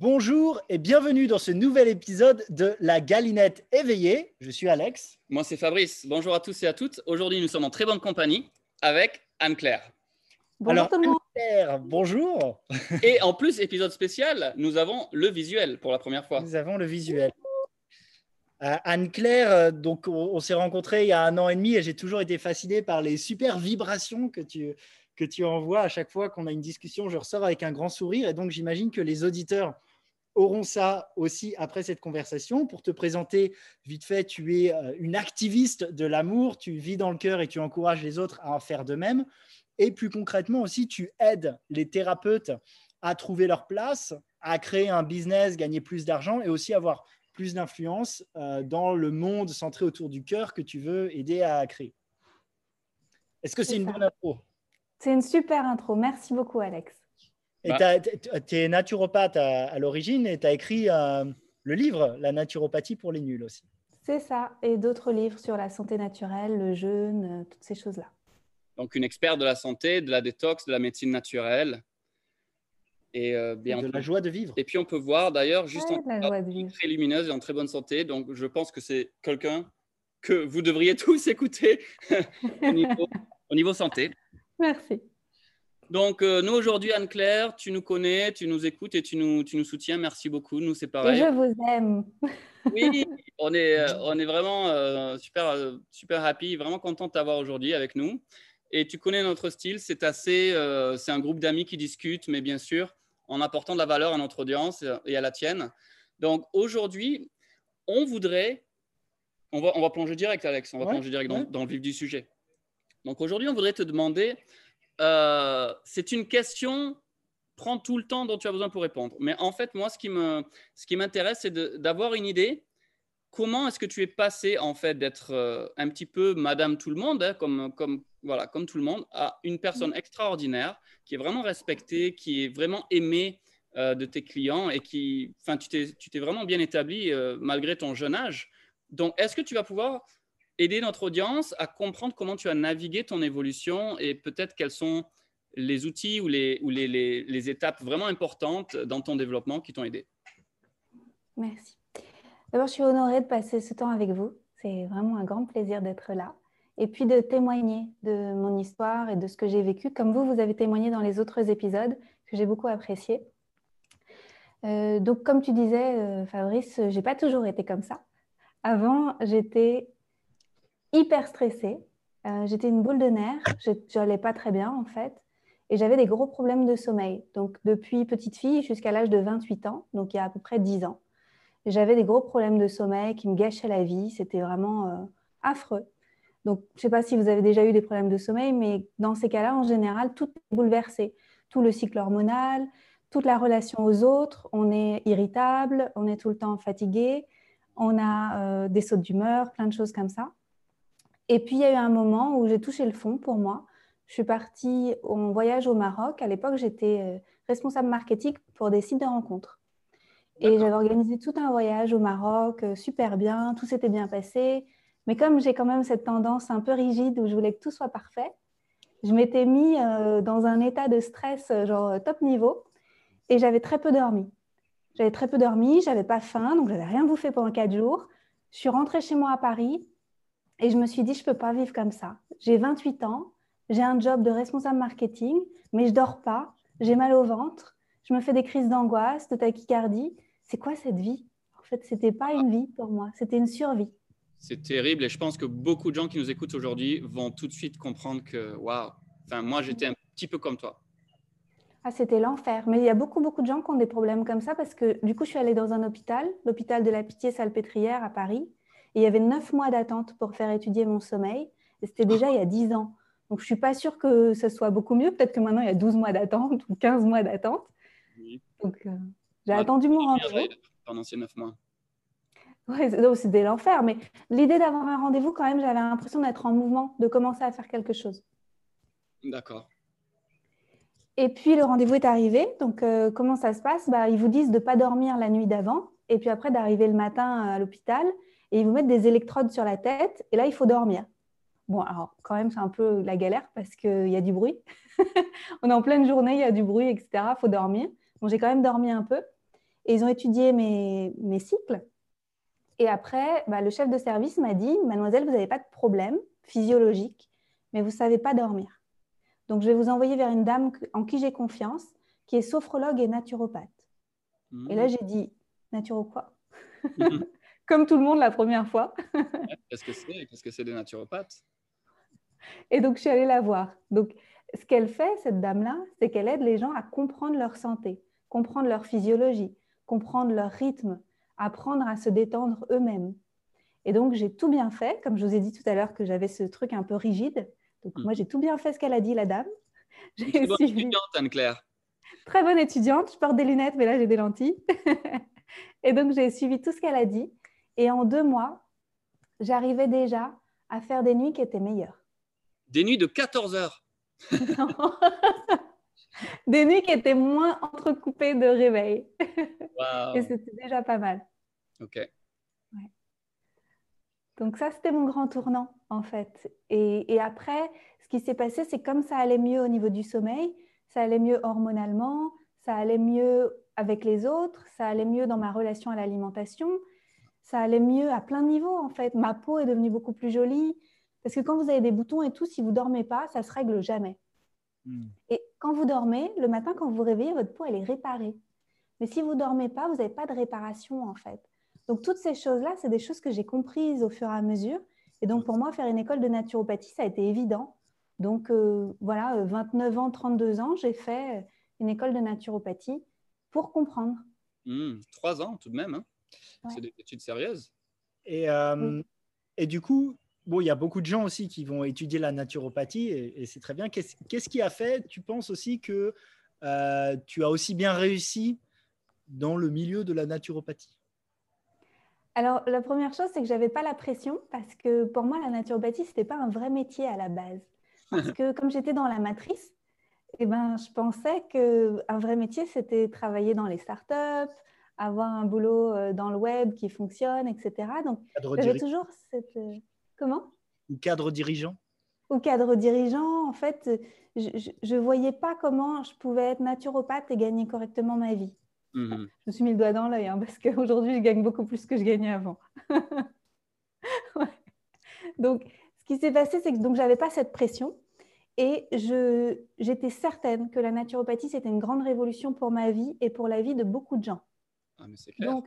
Bonjour et bienvenue dans ce nouvel épisode de La Galinette éveillée. Je suis Alex. Moi, c'est Fabrice. Bonjour à tous et à toutes. Aujourd'hui, nous sommes en très bonne compagnie avec Anne-Claire. Bonjour tout le monde. Anne-Claire, bonjour. Et en plus, épisode spécial, nous avons le visuel pour la première fois. Nous avons le visuel. Euh, Anne-Claire, euh, donc on, on s'est rencontrés il y a un an et demi et j'ai toujours été fasciné par les super vibrations que tu, que tu envoies à chaque fois qu'on a une discussion. Je ressors avec un grand sourire et donc j'imagine que les auditeurs auront ça aussi après cette conversation. Pour te présenter vite fait, tu es euh, une activiste de l'amour, tu vis dans le cœur et tu encourages les autres à en faire de même. Et plus concrètement aussi, tu aides les thérapeutes à trouver leur place, à créer un business, gagner plus d'argent et aussi avoir plus d'influence euh, dans le monde centré autour du cœur que tu veux aider à créer. Est-ce que c'est une ça. bonne info C'est une super intro. Merci beaucoup, Alex. Et Bah. tu es naturopathe à, à l'origine et tu as écrit euh, le livre La naturopathie pour les nuls aussi. C'est ça. Et d'autres livres sur la santé naturelle, le jeûne, euh, toutes ces choses-là. Donc, une experte de la santé, de la détox, de la médecine naturelle. Et, euh, bien, de on la peut- joie de vivre. et puis, on peut voir d'ailleurs, juste Ouais, en la joie de vivre. très lumineuse et en très bonne santé. Donc, je pense que c'est quelqu'un que vous devriez tous écouter au, niveau, au niveau santé. Merci. Donc, euh, nous, aujourd'hui, Anne-Claire, tu nous connais, tu nous écoutes et tu nous, tu nous soutiens. Merci beaucoup. Nous, c'est Et pareil. je vous aime. Oui, on est, euh, on est vraiment euh, super, super happy, vraiment content de t'avoir aujourd'hui avec nous. Et tu connais notre style, c'est assez, euh, c'est un groupe d'amis qui discutent, mais bien sûr, en apportant de la valeur à notre audience et à la tienne. Donc aujourd'hui, on voudrait, on va, on va plonger direct, Alex, on va Ouais, plonger direct dans le vif du sujet. Donc aujourd'hui, on voudrait te demander, euh, c'est une question, prends tout le temps dont tu as besoin pour répondre. Mais en fait, moi, ce qui me, ce qui m'intéresse, c'est d'avoir une idée. Comment est-ce que tu es passé en fait d'être euh, un petit peu Madame tout le monde, hein, comme, comme, voilà, comme tout le monde, à une personne extraordinaire qui est vraiment respectée, qui est vraiment aimée euh, de tes clients et qui, enfin, tu t'es, vraiment bien établi malgré ton jeune âge. Donc, est-ce que tu vas pouvoir aider notre audience à comprendre comment tu as navigué ton évolution et peut-être quels sont les outils ou les, ou les, les- les étapes vraiment importantes dans ton développement qui t'ont aidé Merci. D'abord, je suis honorée de passer ce temps avec vous. C'est vraiment un grand plaisir d'être là. Et puis de témoigner de mon histoire et de ce que j'ai vécu, comme vous, vous avez témoigné dans les autres épisodes, que j'ai beaucoup apprécié. Euh, donc, comme tu disais, euh, Fabrice, j'ai pas toujours été comme ça. Avant, j'étais hyper stressée. Euh, j'étais une boule de nerfs. Je n'allais pas très bien, en fait. Et j'avais des gros problèmes de sommeil. Donc, depuis petite fille jusqu'à l'âge de 28 ans, donc il y a à peu près 10 ans, j'avais des gros problèmes de sommeil qui me gâchaient la vie. C'était vraiment euh, affreux. Donc, je ne sais pas si vous avez déjà eu des problèmes de sommeil, mais dans ces cas-là, en général, tout est bouleversé. Tout le cycle hormonal, toute la relation aux autres. On est irritable, on est tout le temps fatigué, on a euh, des sautes d'humeur, plein de choses comme ça. Et puis, il y a eu un moment où j'ai touché le fond pour moi. Je suis partie en voyage au Maroc. À l'époque, j'étais euh, responsable marketing pour des sites de rencontres. Et j'avais organisé tout un voyage au Maroc, euh, super bien, tout s'était bien passé. Mais comme j'ai quand même cette tendance un peu rigide où je voulais que tout soit parfait, je m'étais mis euh, dans un état de stress genre top niveau et j'avais très peu dormi. J'avais très peu dormi, j'avais pas faim, donc j'avais rien bouffé pendant quatre jours. Je suis rentrée chez moi à Paris et je me suis dit je peux pas vivre comme ça. J'ai 28 ans, j'ai un job de responsable marketing, mais je dors pas, j'ai mal au ventre, je me fais des crises d'angoisse, de tachycardie. C'est quoi cette vie? En fait, c'était pas une vie pour moi, c'était une survie. C'est terrible et je pense que beaucoup de gens qui nous écoutent aujourd'hui vont tout de suite comprendre que, waouh, enfin, moi j'étais un petit peu comme toi. Ah, c'était l'enfer. Mais il y a beaucoup, beaucoup de gens qui ont des problèmes comme ça parce que du coup, je suis allée dans un hôpital, l'hôpital de la Pitié-Salpêtrière à Paris. Et il y avait neuf mois d'attente pour faire étudier mon sommeil. Et c'était déjà il y a dix ans. Donc, je ne suis pas sûre que ce soit beaucoup mieux. Peut-être que maintenant, il y a 12 mois d'attente ou 15 mois d'attente. Oui. Donc, euh, j'ai Ouais, attendu mon rendez-vous. Pendant ces neuf mois. Donc, c'était l'enfer. Mais l'idée d'avoir un rendez-vous, quand même, j'avais l'impression d'être en mouvement, de commencer à faire quelque chose. D'accord. Et puis le rendez-vous est arrivé. Donc euh, comment ça se passe? Bah, Ils vous disent de ne pas dormir la nuit d'avant et puis après d'arriver le matin à l'hôpital et ils vous mettent des électrodes sur la tête et là il faut dormir. Bon alors quand même c'est un peu la galère parce qu'il y a du bruit. On est en pleine journée, il y a du bruit, etc. Il faut dormir. Bon j'ai quand même dormi un peu. Et ils ont étudié mes, mes cycles. Et après, bah, le chef de service m'a dit, mademoiselle, vous n'avez pas de problème physiologique, mais vous ne savez pas dormir. Donc, je vais vous envoyer vers une dame en qui j'ai confiance, qui est sophrologue et naturopathe. Mmh. Et là, j'ai dit, naturo quoi? Comme tout le monde la première fois. Qu'est-ce que c'est Qu'est-ce que c'est des naturopathes? Et donc, je suis allée la voir. Donc, ce qu'elle fait, cette dame-là, c'est qu'elle aide les gens à comprendre leur santé, comprendre leur physiologie, comprendre leur rythme, apprendre à se détendre eux-mêmes. Et donc, j'ai tout bien fait, comme je vous ai dit tout à l'heure que j'avais ce truc un peu rigide. Donc, moi, j'ai tout bien fait ce qu'elle a dit, la dame. Très bonne étudiante, Anne-Claire. Très bonne étudiante. Je porte des lunettes, mais là, j'ai des lentilles. et donc, j'ai suivi tout ce qu'elle a dit. Et en deux mois, j'arrivais déjà à faire des nuits qui étaient meilleures. Des nuits de 14 heures Des nuits qui étaient moins entrecoupées de réveil. Et c'était déjà pas mal. OK. Donc ça, c'était mon grand tournant, en fait. Et, après, ce qui s'est passé, c'est comme ça allait mieux au niveau du sommeil, ça allait mieux hormonalement, ça allait mieux avec les autres, ça allait mieux dans ma relation à l'alimentation, ça allait mieux à plein de niveaux, en fait. Ma peau est devenue beaucoup plus jolie. Parce que quand vous avez des boutons et tout, si vous dormez pas, ça se règle jamais. Hmm. Et quand vous dormez, le matin, quand vous vous réveillez, votre peau, elle est réparée. Mais si vous dormez pas, vous n'avez pas de réparation, en fait. Donc, toutes ces choses-là, c'est des choses que j'ai comprises au fur et à mesure. Et donc, pour moi, faire une école de naturopathie, ça a été évident. Donc, euh, voilà, 29 euh, ans, 32 ans, j'ai fait une école de naturopathie pour comprendre. Hmm, trois ans tout de même. Hein. C'est des études sérieuses. Et, euh, et du coup, bon, il y a beaucoup de gens aussi qui vont étudier la naturopathie et, c'est très bien. Qu'est-ce qui a fait, tu penses aussi que tu as aussi bien réussi dans le milieu de la naturopathie? Alors, la première chose, c'est que je n'avais pas la pression parce que pour moi, la naturopathie, ce n'était pas un vrai métier à la base. Parce que comme j'étais dans la matrice, eh ben, je pensais qu'un vrai métier, c'était travailler dans les startups, avoir un boulot euh, dans le web qui fonctionne, etc. Donc, j'avais toujours cette... Euh, comment? Ou cadre dirigeant Ou cadre dirigeant, en fait, je ne voyais pas comment je pouvais être naturopathe et gagner correctement ma vie. Mhm. Je me suis mis le doigt dans l'œil hein, parce qu'aujourd'hui, je gagne beaucoup plus que je gagnais avant. Donc, ce qui s'est passé, c'est que je n'avais pas cette pression et j'étais certaine que la naturopathie, c'était une grande révolution pour ma vie et pour la vie de beaucoup de gens. Ah, Donc,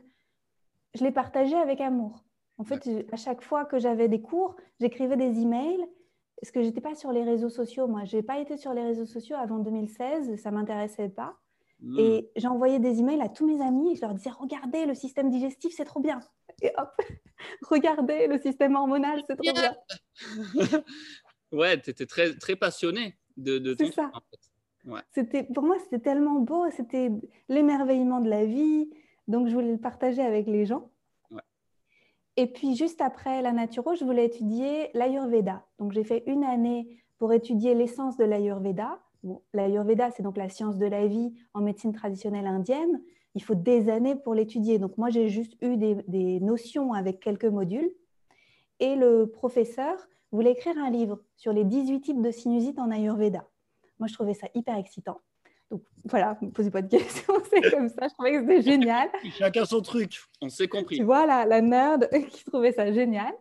je l'ai partagé avec amour. En fait, à chaque fois que j'avais des cours, j'écrivais des emails parce que j'étais pas sur les réseaux sociaux. Moi, j'ai pas été sur les réseaux sociaux avant 2016, ça m'intéressait pas. Hmm. Et j'envoyais des emails à tous mes amis et je leur disais Regardez, le système digestif, c'est trop bien. Et hop, regardez, le système hormonal, c'est trop bien. ouais, tu étais très, très passionné de, de ton ça. C'était, pour moi, c'était tellement beau, c'était l'émerveillement de la vie. Donc, je voulais le partager avec les gens. Et puis, juste après la naturo, je voulais étudier l'Ayurveda. Donc, j'ai fait une année pour étudier l'essence de l'Ayurveda. L'Ayurveda, c'est donc la science de la vie en médecine traditionnelle indienne. Il faut des années pour l'étudier. Donc moi, j'ai juste eu des, notions avec quelques modules. Et le professeur voulait écrire un livre sur les 18 types de sinusite en Ayurveda. Moi, je trouvais ça hyper excitant. Donc voilà, ne me posez pas de questions, c'est comme ça. Je trouvais que c'était génial. Chacun son truc. On s'est compris. Tu vois, la, la nerd qui trouvait ça génial.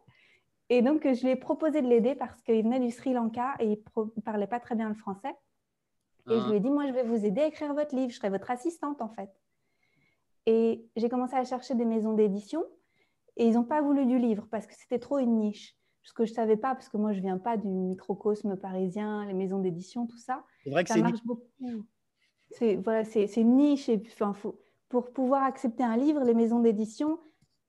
Et donc, je lui ai proposé de l'aider parce qu'il venait du Sri Lanka et il ne parlait pas très bien le français. Et je ah. lui ai dit, moi, je vais vous aider à écrire votre livre. Je serai votre assistante, en fait. Et j'ai commencé à chercher des maisons d'édition. Et ils n'ont pas voulu du livre parce que c'était trop une niche. Ce que je ne savais pas, parce que moi, je ne viens pas du microcosme parisien, les maisons d'édition, tout ça. C'est vrai que ça marche beaucoup. C'est voilà, une niche. Et enfin, faut, pour pouvoir accepter un livre, les maisons d'édition,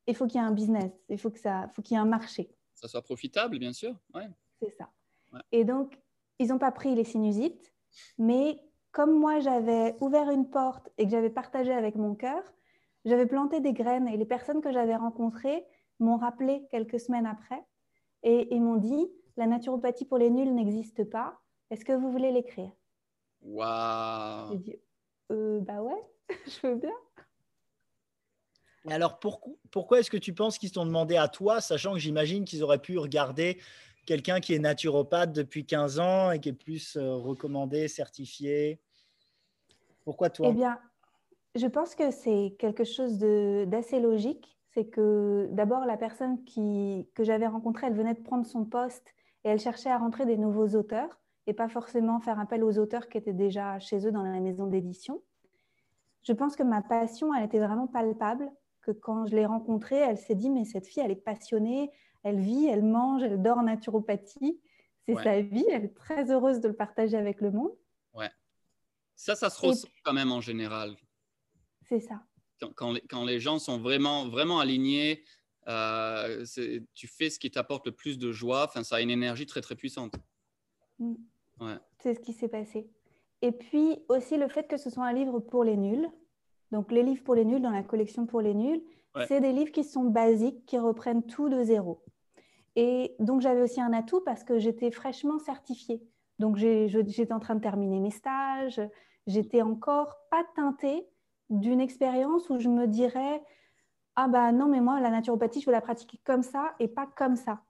il faut qu'il y ait un business. Il faut qu'il faut qu'il y ait un marché. Ça soit profitable, bien sûr. Ouais. C'est ça. Et donc, ils n'ont pas pris les sinusites. Mais comme moi, j'avais ouvert une porte et que j'avais partagé avec mon cœur, j'avais planté des graines et les personnes que j'avais rencontrées m'ont rappelé quelques semaines après et m'ont dit la naturopathie pour les nuls n'existe pas. Est-ce que vous voulez l'écrire? Waouh J'ai dit euh, bah ouais, je veux bien. Alors pourquoi, pourquoi est-ce que tu penses qu'ils t'ont demandé à toi, sachant que j'imagine qu'ils auraient pu regarder quelqu'un qui est naturopathe depuis 15 ans et qui est plus euh, recommandé, certifié? Pourquoi toi? Eh bien, Je pense que c'est quelque chose d'assez logique. C'est que d'abord, la personne qui, que j'avais rencontrée, elle venait de prendre son poste et elle cherchait à rentrer des nouveaux auteurs et pas forcément faire appel aux auteurs qui étaient déjà chez eux dans la maison d'édition. Je pense que ma passion, elle était vraiment palpable, que quand je l'ai rencontrée, elle s'est dit, mais cette fille, elle est passionnée, elle vit, elle mange, elle dort en naturopathie. C'est sa vie, elle est très heureuse de le partager avec le monde. Ouais. Ça, ça se ressent quand même en général. C'est ça. Quand, quand, les, gens sont vraiment, vraiment alignés, euh, tu fais ce qui t'apporte le plus de joie. Enfin, ça a une énergie très, très puissante. Mm. Ouais. C'est ce qui s'est passé. Et puis aussi le fait que ce soit un livre pour les nuls. Donc les livres pour les nuls dans la collection pour les nuls, c'est des livres qui sont basiques, qui reprennent tout de zéro. Et donc j'avais aussi un atout parce que j'étais fraîchement certifiée. Donc j'étais en train de terminer mes stages, j'étais encore pas teintée d'une expérience où je me dirais ah bah non mais moi la naturopathie je veux la pratiquer comme ça et pas comme ça.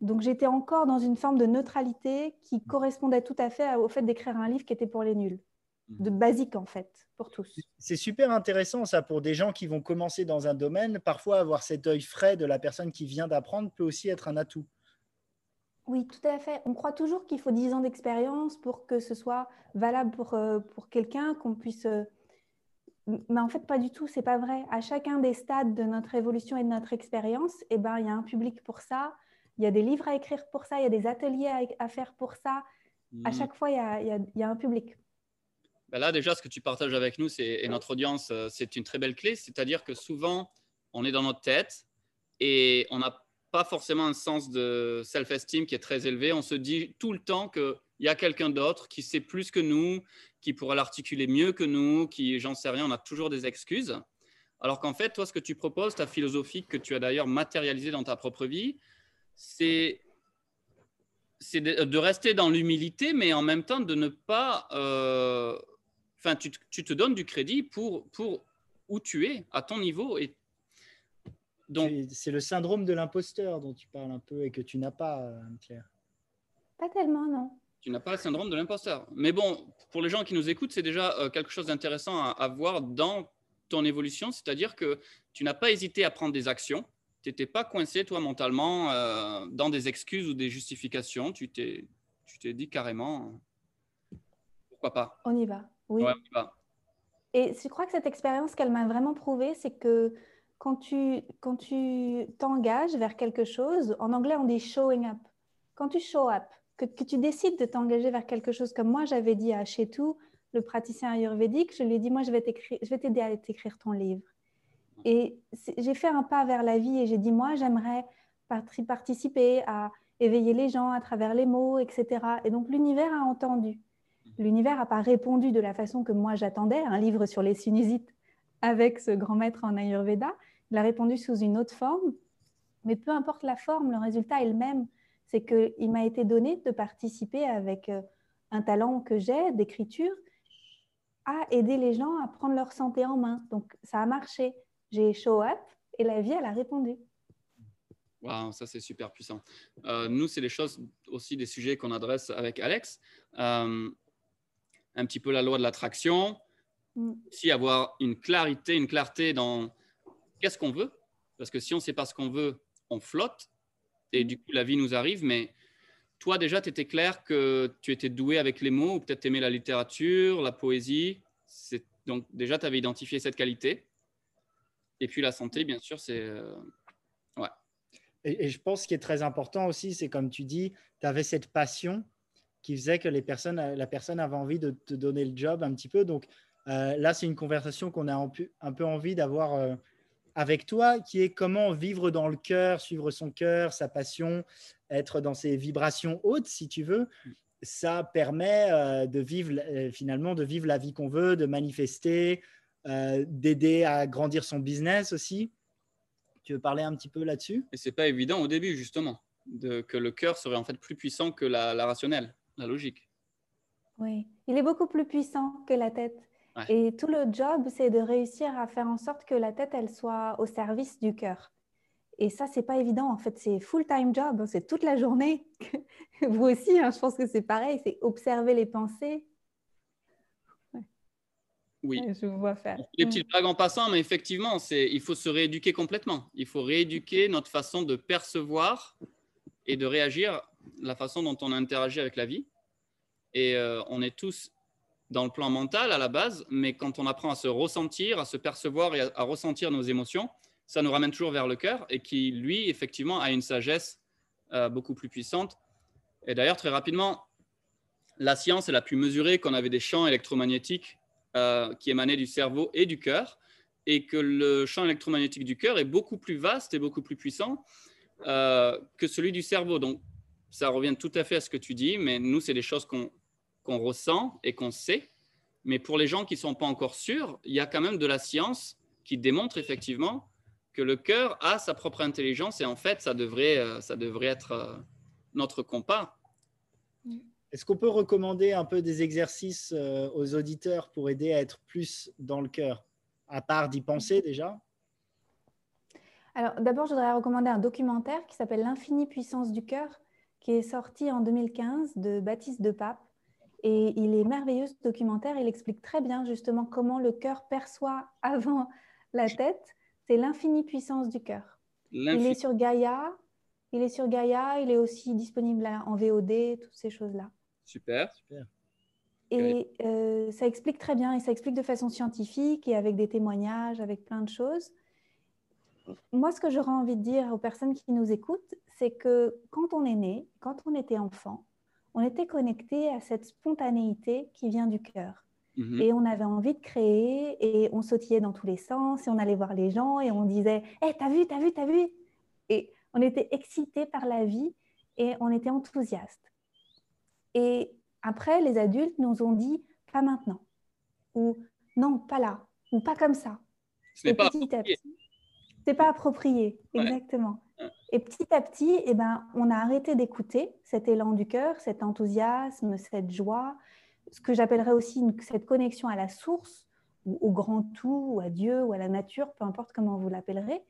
Donc j'étais encore dans une forme de neutralité qui mm. correspondait tout à fait au fait d'écrire un livre qui était pour les nuls, de mm. basique en fait, pour tous. C'est super intéressant ça pour des gens qui vont commencer dans un domaine. Parfois avoir cet œil frais de la personne qui vient d'apprendre peut aussi être un atout. Oui, tout à fait. On croit toujours qu'il faut 10 ans d'expérience pour que ce soit valable pour, euh, pour quelqu'un, qu'on puisse... Euh, mais en fait, pas du tout, c'est pas vrai. À chacun des stades de notre évolution et de notre expérience, eh ben, il y a un public pour ça, il y a des livres à écrire pour ça, il y a des ateliers à, faire pour ça. À hmm. chaque fois, il y a, un public. Ben là, déjà, ce que tu partages avec nous et notre audience, euh, c'est une très belle clé. C'est-à-dire que souvent, on est dans notre tête et on n'a pas forcément un sens de self-esteem qui est très élevé. On se dit tout le temps qu'il y a quelqu'un d'autre qui sait plus que nous, qui pourra l'articuler mieux que nous, qui, j'en sais rien, on a toujours des excuses. Alors qu'en fait, toi, ce que tu proposes, ta philosophie que tu as d'ailleurs matérialisée dans ta propre vie, c'est de, rester dans l'humilité, mais en même temps de ne pas... Euh, enfin, tu, te donnes du crédit pour, pour où tu es, à ton niveau. Et donc, c'est le syndrome de l'imposteur dont tu parles un peu et que tu n'as pas, Claire. Pas tellement, non. Tu n'as pas le syndrome de l'imposteur. Mais bon, pour les gens qui nous écoutent, c'est déjà euh, quelque chose d'intéressant à, à, voir dans ton évolution, c'est-à-dire que tu n'as pas hésité à prendre des actions tu n'étais pas coincé, toi, mentalement, euh, dans des excuses ou des justifications? Tu t'es, tu t'es dit carrément, pourquoi pas? On y va, oui. Et je crois que cette expérience qu'elle m'a vraiment prouvé, c'est que quand tu, quand tu t'engages vers quelque chose, en anglais on dit showing up. Quand tu show up, que, que tu décides de t'engager vers quelque chose, comme moi j'avais dit à Chetou, le praticien ayurvédique, je lui ai dit, moi je vais, je vais t'aider à t'écrire ton livre. Et j'ai fait un pas vers la vie et j'ai dit, moi, j'aimerais participer à éveiller les gens à travers les mots, etc. Et donc l'univers a entendu. L'univers n'a pas répondu de la façon que moi j'attendais, un livre sur les sinusites avec ce grand maître en Ayurveda. Il a répondu sous une autre forme. Mais peu importe la forme, le résultat est le même. C'est qu'il m'a été donné de participer avec euh, un talent que j'ai d'écriture à aider les gens à prendre leur santé en main. Donc ça a marché j'ai show up et la vie, elle a répondu. Wow, ça c'est super puissant. Euh, nous, c'est les choses aussi des sujets qu'on adresse avec Alex. Euh, un petit peu la loi de l'attraction, mm. si avoir une clarité, une clarté dans qu'est-ce qu'on veut, parce que si on ne sait pas ce qu'on veut, on flotte et du coup la vie nous arrive. Mais toi déjà, tu étais clair que tu étais doué avec les mots ou peut-être tu aimais la littérature, la poésie. Donc déjà, tu avais identifié cette qualité. Et puis la santé, bien sûr, c'est. Euh, ouais. Et, je pense ce qui est très important aussi, c'est comme tu dis, tu avais cette passion qui faisait que les personnes, la personne avait envie de te donner le job un petit peu. Donc euh, là, c'est une conversation qu'on a un peu envie d'avoir euh, avec toi, qui est comment vivre dans le cœur, suivre son cœur, sa passion, être dans ses vibrations hautes, si tu veux. Ça permet de vivre finalement de vivre la vie qu'on veut, de manifester, euh, d'aider à grandir son business aussi. Tu veux parler un petit peu là-dessus? Et c'est pas évident au début, justement, de, que le cœur serait en fait plus puissant que la, rationnelle, la logique. Oui, il est beaucoup plus puissant que la tête. Et tout le job, c'est de réussir à faire en sorte que la tête, elle soit au service du cœur. Et ça, c'est pas évident. En fait, c'est full-time job. Hein. C'est toute la journée. Vous aussi, hein, je pense que c'est pareil. C'est observer les pensées, Oui. Je vous vois faire. Des petites blagues en passant, mais effectivement, c'est, il faut se rééduquer complètement. Il faut rééduquer notre façon de percevoir et de réagir, la façon dont on interagit avec la vie. Et euh, on est tous dans le plan mental à la base, mais quand on apprend à se ressentir, à se percevoir et à, ressentir nos émotions, ça nous ramène toujours vers le cœur et qui, lui, effectivement, a une sagesse euh, beaucoup plus puissante. Et d'ailleurs, très rapidement, la science, elle a pu mesurer qu'on avait des champs électromagnétiques euh, qui émanaient du cerveau et du cœur, et que le champ électromagnétique du cœur est beaucoup plus vaste et beaucoup plus puissant euh, que celui du cerveau. Donc, ça revient tout à fait à ce que tu dis, mais nous, c'est des choses qu'on ressent et qu'on sait. Mais pour les gens qui ne sont pas encore sûrs, il y a quand même de la science qui démontre effectivement que le cœur a sa propre intelligence et en fait, ça devrait, euh, ça devrait être notre compas. Est-ce qu'on peut recommander un peu des exercices euh, aux auditeurs pour aider à être plus dans le cœur, à part d'y penser déjà? Alors d'abord, je voudrais recommander un documentaire qui s'appelle L'infinie puissance du cœur, qui est sorti en 2015 de Baptiste de Pape. Et il est merveilleux ce documentaire, il explique très bien justement comment le cœur perçoit avant la tête. C'est l'infinie puissance du cœur. Il est sur Gaïa, il est sur Gaïa, il est aussi disponible en VOD, toutes ces choses-là. Super. Et euh, ça explique très bien, et ça explique de façon scientifique et avec des témoignages, avec plein de choses. Moi, ce que j'aurais envie de dire aux personnes qui nous écoutent, c'est que quand on est né, quand on était enfant, on était connecté à cette spontanéité qui vient du cœur. Mhm. Et on avait envie de créer et on sautillait dans tous les sens et on allait voir les gens et on disait Hé, hey, t'as vu, t'as vu, t'as vu Et on était excité par la vie et on était enthousiaste. Et après, les adultes nous ont dit pas maintenant, ou non, pas là, ou pas comme ça. Ce n'est pas approprié. C'est pas approprié, exactement. Et petit à petit, eh ben, on a arrêté d'écouter cet élan du cœur, cet enthousiasme, cette joie, ce que j'appellerais aussi cette connexion à la source, ou au grand tout, ou à Dieu, ou à la nature, peu importe comment vous l'appellerez.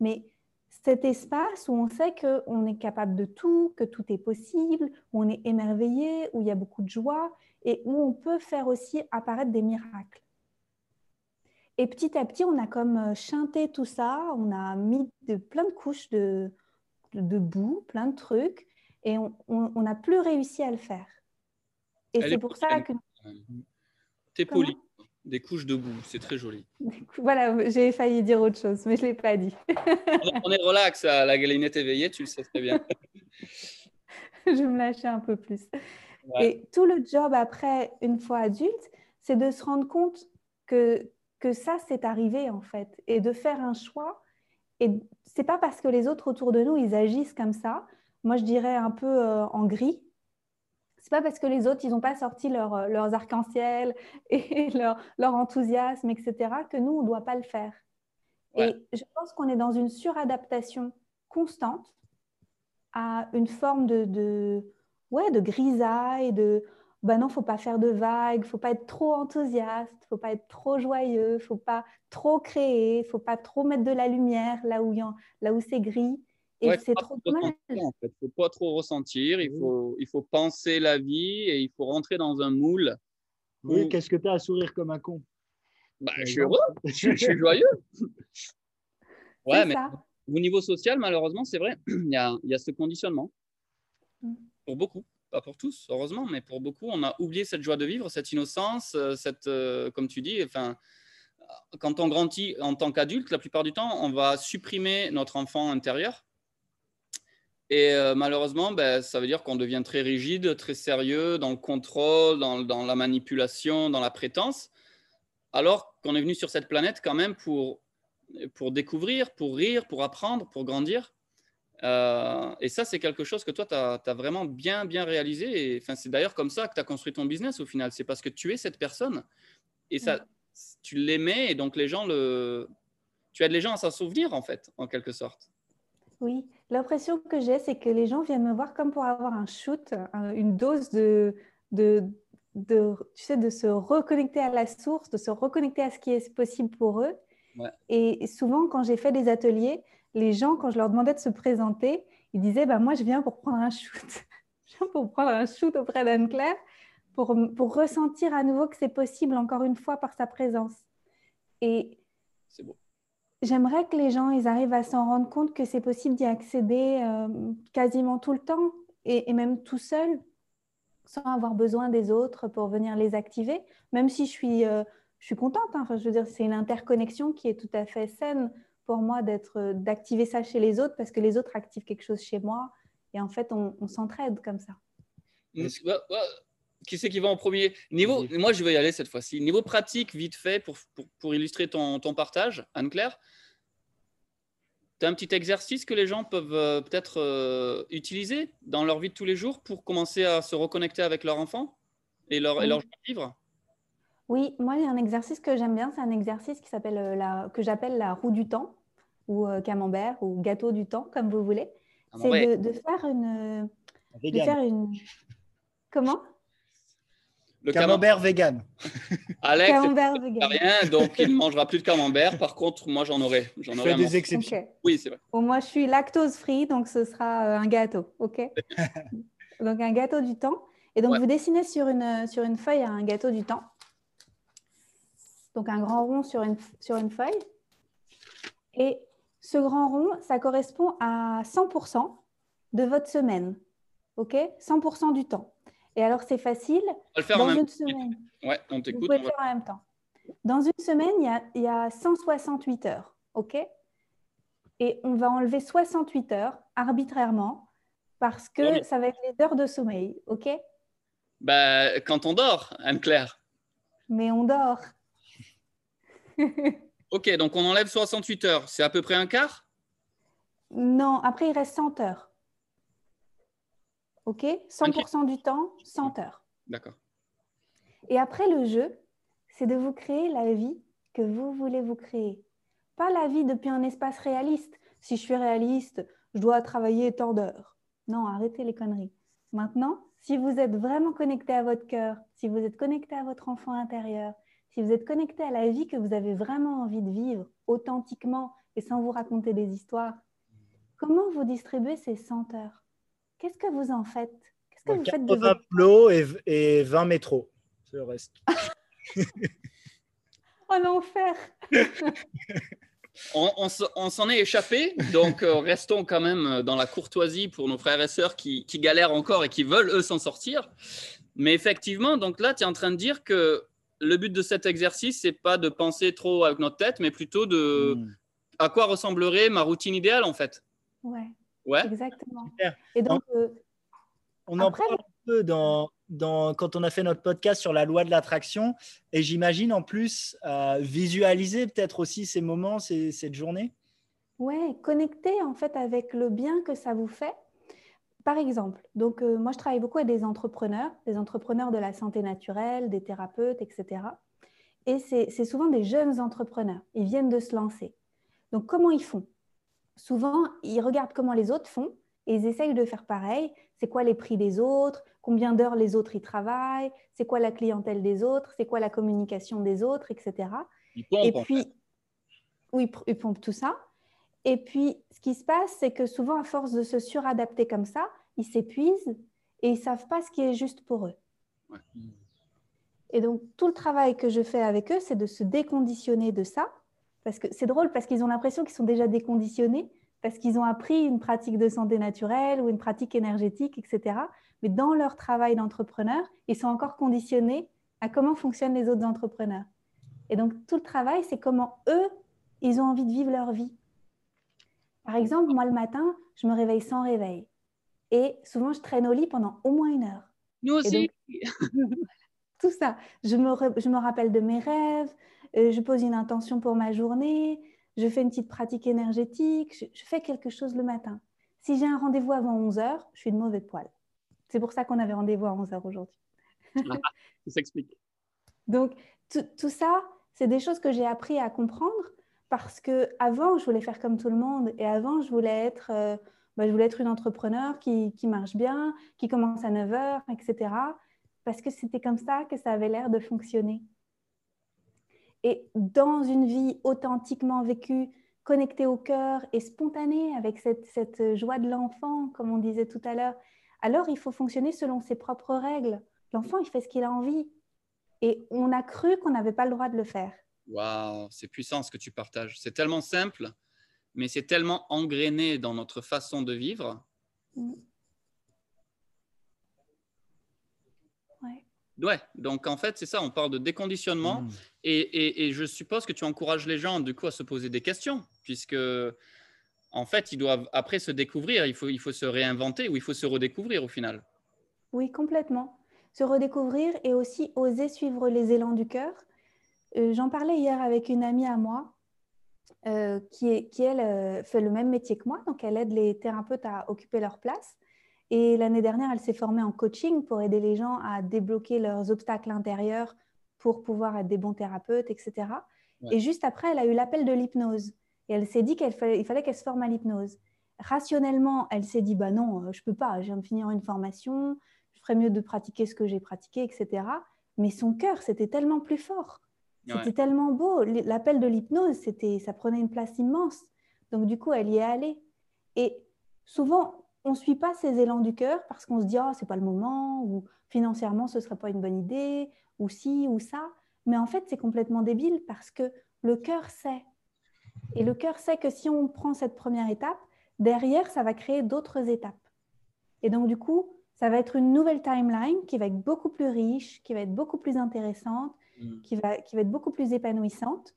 Mais cet espace où on sait qu'on est capable de tout, que tout est possible, où on est émerveillé, où il y a beaucoup de joie et où on peut faire aussi apparaître des miracles. Et petit à petit, on a comme euh, chanté tout ça, on a mis de, plein de couches de, de, boue, plein de trucs, et on n'a plus réussi à le faire. Et c'est pour ça que... T'es poli des couches de boue. C'est très joli. Voilà, j'ai failli dire autre chose, mais je ne l'ai pas dit. on est relax, la galinette éveillée, tu le sais très bien. je me lâchais un peu plus. Et tout le job après, une fois adulte, c'est de se rendre compte que, que ça, c'est arrivé en fait, et de faire un choix. Et c'est pas parce que les autres autour de nous, ils agissent comme ça. Moi, je dirais un peu euh, en gris, c'est pas parce que les autres, ils n'ont pas sorti leur, euh, leurs arcs-en-ciel et leur, leur, enthousiasme, etc., que nous, on ne doit pas le faire. Et je pense qu'on est dans une suradaptation constante à une forme de, de, ouais, de grisaille, de ben non, faut pas faire de vagues, faut pas être trop enthousiaste, faut pas être trop joyeux, faut pas trop créer, faut pas trop mettre de la lumière là où, là où c'est gris. Et c'est trop dommage. Il ne faut pas trop ressentir, il faut, il faut penser la vie et il faut rentrer dans un moule. Oui, qu'est-ce que tu as à sourire comme un con? Bah, Je suis heureux, je, suis joyeux. ouais, mais au niveau social, malheureusement, c'est vrai, il y a, il y a ce conditionnement. Mm. Pour beaucoup, pas pour tous, heureusement, mais pour beaucoup, on a oublié cette joie de vivre, cette innocence, euh, cette, euh, comme tu dis, enfin, quand on grandit en tant qu'adulte, la plupart du temps, on va supprimer notre enfant intérieur et euh, malheureusement, ben, ça veut dire qu'on devient très rigide, très sérieux dans le contrôle, dans, dans, la manipulation, dans la prétence, alors qu'on est venu sur cette planète quand même pour, pour découvrir, pour rire, pour apprendre, pour grandir. Euh, et ça, c'est quelque chose que toi, tu as, vraiment bien, bien réalisé. Et, enfin, c'est d'ailleurs comme ça que tu as construit ton business au final. C'est parce que tu es cette personne et ça, tu l'aimais et donc les gens le... Tu aides les gens à s'en souvenir en fait, en quelque sorte. Oui, l'impression que j'ai, c'est que les gens viennent me voir comme pour avoir un shoot, une dose de, de, tu sais, de se reconnecter à la source, de se reconnecter à ce qui est possible pour eux. Et souvent, quand j'ai fait des ateliers, les gens, quand je leur demandais de se présenter, ils disaient bah, Moi, je viens pour prendre un shoot. je viens pour prendre un shoot auprès d'Anne-Claire pour, pour ressentir à nouveau que c'est possible, encore une fois, par sa présence. Et j'aimerais que les gens ils arrivent à s'en rendre compte que c'est possible d'y accéder euh, quasiment tout le temps et, même tout seul, sans avoir besoin des autres pour venir les activer, même si je suis, euh, je suis contente. Hein. Enfin, je veux dire, c'est une interconnexion qui est tout à fait saine pour moi d'être, d'activer ça chez les autres parce que les autres activent quelque chose chez moi et en fait, on, s'entraide comme ça. Qui c'est qui va en premier Niveau, moi, je vais y aller cette fois-ci. Niveau pratique, vite fait, pour, pour, illustrer ton, ton partage, Anne-Claire, tu as un petit exercice que les gens peuvent euh, peut-être euh, utiliser dans leur vie de tous les jours pour commencer à se reconnecter avec leur enfant et leur, et leur vivre? Oui, moi, il y a un exercice que j'aime bien. C'est un exercice qui s'appelle euh, la, que j'appelle la roue du temps ou camembert ou gâteau du temps, comme vous voulez. C'est de, faire une, de faire une. Comment? Le camembert vegan. Alex, camembert vegan. rien, donc il ne mangera plus de camembert. Par contre, moi, j'en aurai. J'en aurai des exceptions. Oui, c'est vrai. moi, je suis lactose free, donc ce sera euh, un gâteau, ok? Donc un gâteau du temps. Et donc vous dessinez sur une sur une feuille un gâteau du temps. Donc un grand rond sur une sur une feuille. Et ce grand rond, ça correspond à 100% de votre semaine. OK? 100% du temps. Et alors, c'est facile. On va le faire en même semaine. Ouais, on t'écoute. Vous pouvez le faire en même temps. Dans une semaine, il y a, il y a 168 heures. OK? Et on va enlever 68 heures arbitrairement parce que ça va être les heures de sommeil. OK? Bah, Quand on dort, Anne-Claire. Mais on dort. Ok, donc on enlève 68 heures. C'est à peu près un quart? Non, après il reste 100 heures. Ok? 100% du temps, 100 heures. D'accord. Et après le jeu, c'est de vous créer la vie que vous voulez vous créer. Pas la vie depuis un espace réaliste. Si je suis réaliste, je dois travailler tant d'heures. Non, arrêtez les conneries. Maintenant, si vous êtes vraiment connecté à votre cœur, si vous êtes connecté à votre enfant intérieur, si vous êtes connecté à la vie que vous avez vraiment envie de vivre authentiquement et sans vous raconter des histoires, comment vous distribuez ces 100 heures? Qu'est-ce que vous en faites? Qu'est-ce que vous faites de votre... plots et, et 20 métros. C'est le reste. oh l'enfer On, s'en est échappé, donc euh, restons quand même dans la courtoisie pour nos frères et sœurs qui, qui galèrent encore et qui veulent eux s'en sortir. Mais effectivement, donc là, tu es en train de dire que le but de cet exercice, c'est pas de penser trop avec notre tête, mais plutôt de hmm. à quoi ressemblerait ma routine idéale en fait. Ouais. Ouais. Exactement. Et donc, euh, on en parle un peu dans, dans, quand on a fait notre podcast sur la loi de l'attraction, et j'imagine en plus euh, visualiser peut-être aussi ces moments, cette journée. Ouais, connecter en fait avec le bien que ça vous fait par exemple, donc euh, moi je travaille beaucoup avec des entrepreneurs, des entrepreneurs de la santé naturelle, des thérapeutes, etc. Et c'est souvent des jeunes entrepreneurs. Ils viennent de se lancer. Donc comment ils font? Souvent, ils regardent comment les autres font et ils essayent de faire pareil. C'est quoi les prix des autres? Combien d'heures les autres y travaillent? C'est quoi la clientèle des autres? C'est quoi la communication des autres, etc. et puis, oui, ils pompent tout ça. Et puis, ce qui se passe, c'est que souvent, à force de se suradapter comme ça, ils s'épuisent et ils ne savent pas ce qui est juste pour eux. Et donc, tout le travail que je fais avec eux, c'est de se déconditionner de ça. Parce que c'est drôle, parce qu'ils ont l'impression qu'ils sont déjà déconditionnés, parce qu'ils ont appris une pratique de santé naturelle ou une pratique énergétique, etc. Mais dans leur travail d'entrepreneur, ils sont encore conditionnés à comment fonctionnent les autres entrepreneurs. Et donc, tout le travail, c'est comment eux, ils ont envie de vivre leur vie. Par exemple, moi, le matin, je me réveille sans réveil. Et souvent, je traîne au lit pendant au moins une heure. Nous aussi. tout ça. Je me, je me, rappelle de mes rêves, je pose une intention pour ma journée, je fais une petite pratique énergétique, je, fais quelque chose le matin. Si j'ai un rendez-vous avant 11 heures, je suis de mauvais poil. C'est pour ça qu'on avait rendez-vous à 11 heures aujourd'hui. Ah, ça s'explique. Donc, tout ça, c'est des choses que j'ai appris à comprendre parce que avant je voulais faire comme tout le monde et avant je voulais être, euh, bah, je voulais être une entrepreneur qui, qui, marche bien, qui commence à 9 heures, etc. Parce que c'était comme ça que ça avait l'air de fonctionner. Et dans une vie authentiquement vécue, connectée au cœur et spontanée avec cette, cette joie de l'enfant, comme on disait tout à l'heure, alors il faut fonctionner selon ses propres règles, L'enfant, il fait ce qu'il a envie. Et on a cru qu'on n'avait pas le droit de le faire. Waouh, c'est puissant ce que tu partages. C'est tellement simple, mais c'est tellement engrainé dans notre façon de vivre. Mm. Ouais, donc en fait, c'est ça, on parle de déconditionnement Mm. et, et- et je suppose que tu encourages les gens du coup à se poser des questions, puisque en fait, ils doivent après se découvrir, il faut, il faut se réinventer ou il faut se redécouvrir au final. Oui, complètement. Se redécouvrir et aussi oser suivre les élans du cœur. Euh, J'en parlais hier avec une amie à moi euh, qui, est- qui, elle, euh, fait le même métier que moi. Donc, elle aide les thérapeutes à occuper leur place. Et l'année dernière, elle s'est formée en coaching pour aider les gens à débloquer leurs obstacles intérieurs pour pouvoir être des bons thérapeutes, etc. Ouais. Et juste après, elle a eu l'appel de l'hypnose. Et elle s'est dit qu'il fallait, qu'elle se forme à l'hypnose. Rationnellement, elle s'est dit, bah non, euh, je peux pas, je viens de finir une formation, je ferais mieux de pratiquer ce que j'ai pratiqué, etc. Mais son cœur, c'était tellement plus fort. C'était Ouais. tellement beau. L'appel de l'hypnose, c'était, ça prenait une place immense. Donc, du coup, elle y est allée. Et souvent, on ne suit pas ces élans du cœur parce qu'on se dit, oh, c'est pas le moment, ou financièrement, ce ne serait pas une bonne idée, ou ci, ou ça. Mais en fait, c'est complètement débile parce que le cœur sait. Et le cœur sait que si on prend cette première étape, derrière, ça va créer d'autres étapes. Et donc, du coup, ça va être une nouvelle timeline qui va être beaucoup plus riche, qui va être beaucoup plus intéressante, Mm. qui va, qui va être beaucoup plus épanouissante.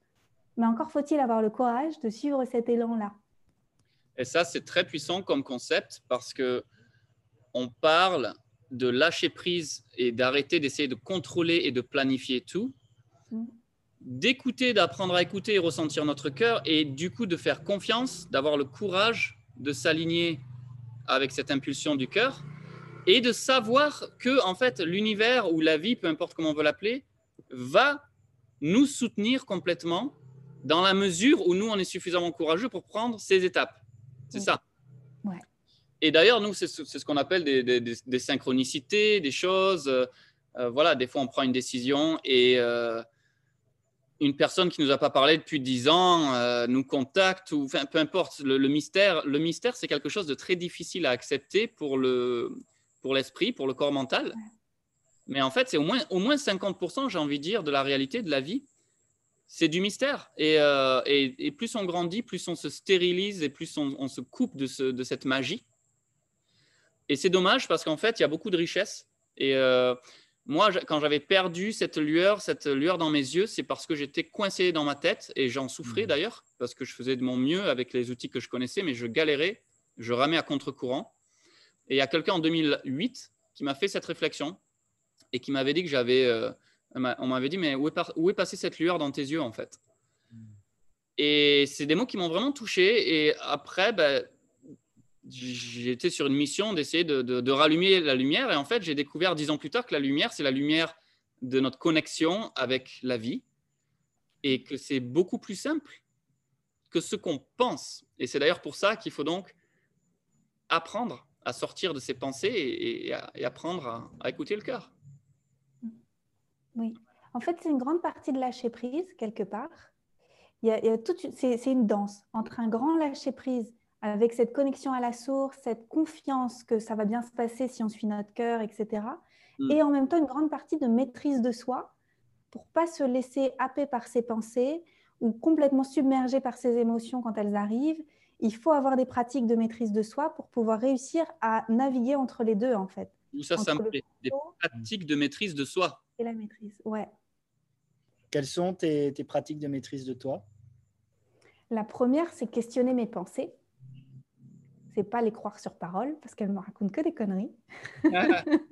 Mais encore faut-il avoir le courage de suivre cet élan-là. Et ça, c'est très puissant comme concept parce que on parle de lâcher prise et d'arrêter d'essayer de contrôler et de planifier tout, Mm. d'écouter, d'apprendre à écouter et ressentir notre cœur et du coup de faire confiance, d'avoir le courage de s'aligner avec cette impulsion du cœur et de savoir que en fait l'univers ou la vie, peu importe comment on veut l'appeler, va nous soutenir complètement dans la mesure où nous on est suffisamment courageux pour prendre ces étapes. C'est ça. Ouais. Et d'ailleurs, nous, c'est ce, qu'on appelle des, des- des- des synchronicités, des choses. euh, euh, voilà, des fois, on prend une décision et euh, une personne qui nous a pas parlé depuis dix ans euh, nous contacte ou enfin, peu importe. Le, le mystère, le mystère, c'est quelque chose de très difficile à accepter pour le pour l'esprit, pour le corps mental. Mais en fait, c'est au moins au moins 50%, j'ai envie de dire, de la réalité de la vie. C'est du mystère. Et, euh, et, et plus on grandit, plus on se stérilise et plus on, on se coupe de, ce, de cette magie. Et c'est dommage parce qu'en fait, il y a beaucoup de richesse. Et euh, moi, quand j'avais perdu cette lueur, cette lueur dans mes yeux, c'est parce que j'étais coincé dans ma tête et j'en souffrais Mhm. d'ailleurs parce que je faisais de mon mieux avec les outils que je connaissais, mais je galérais, je ramais à contre-courant. Et il y a quelqu'un en 2008 qui m'a fait cette réflexion et qui m'avait dit que j'avais. euh, on m'a- on m'avait dit, mais où est, par- où est passée cette lueur dans tes yeux en fait? Et c'est des mots qui m'ont vraiment touché. Et après, ben, j'ai été sur une mission d'essayer de, de- de rallumer la lumière. Et en fait, j'ai découvert dix ans plus tard que la lumière, c'est la lumière de notre connexion avec la vie. Et que c'est beaucoup plus simple que ce qu'on pense. Et c'est d'ailleurs pour ça qu'il faut donc apprendre à sortir de ses pensées et, et à- et apprendre à, à écouter le cœur. Oui. En fait, c'est une grande partie de lâcher prise, quelque part. Il y a, il y a c'est, une danse entre un grand lâcher prise avec cette connexion à la source, cette confiance que ça va bien se passer si on suit notre cœur, etc. Mm. Et en même temps, une grande partie de maîtrise de soi pour pas se laisser happer par ses pensées ou complètement submerger par ses émotions quand elles arrivent. Il faut avoir des pratiques de maîtrise de soi pour pouvoir réussir à naviguer entre les deux, en fait. Tout ça, ça me plaît. Des pratiques de maîtrise de soi. et la maîtrise. Ouais. Quelles sont tes, tes pratiques de maîtrise de toi? La première, c'est questionner mes pensées. C'est pas les croire sur parole parce qu'elles me racontent que des conneries.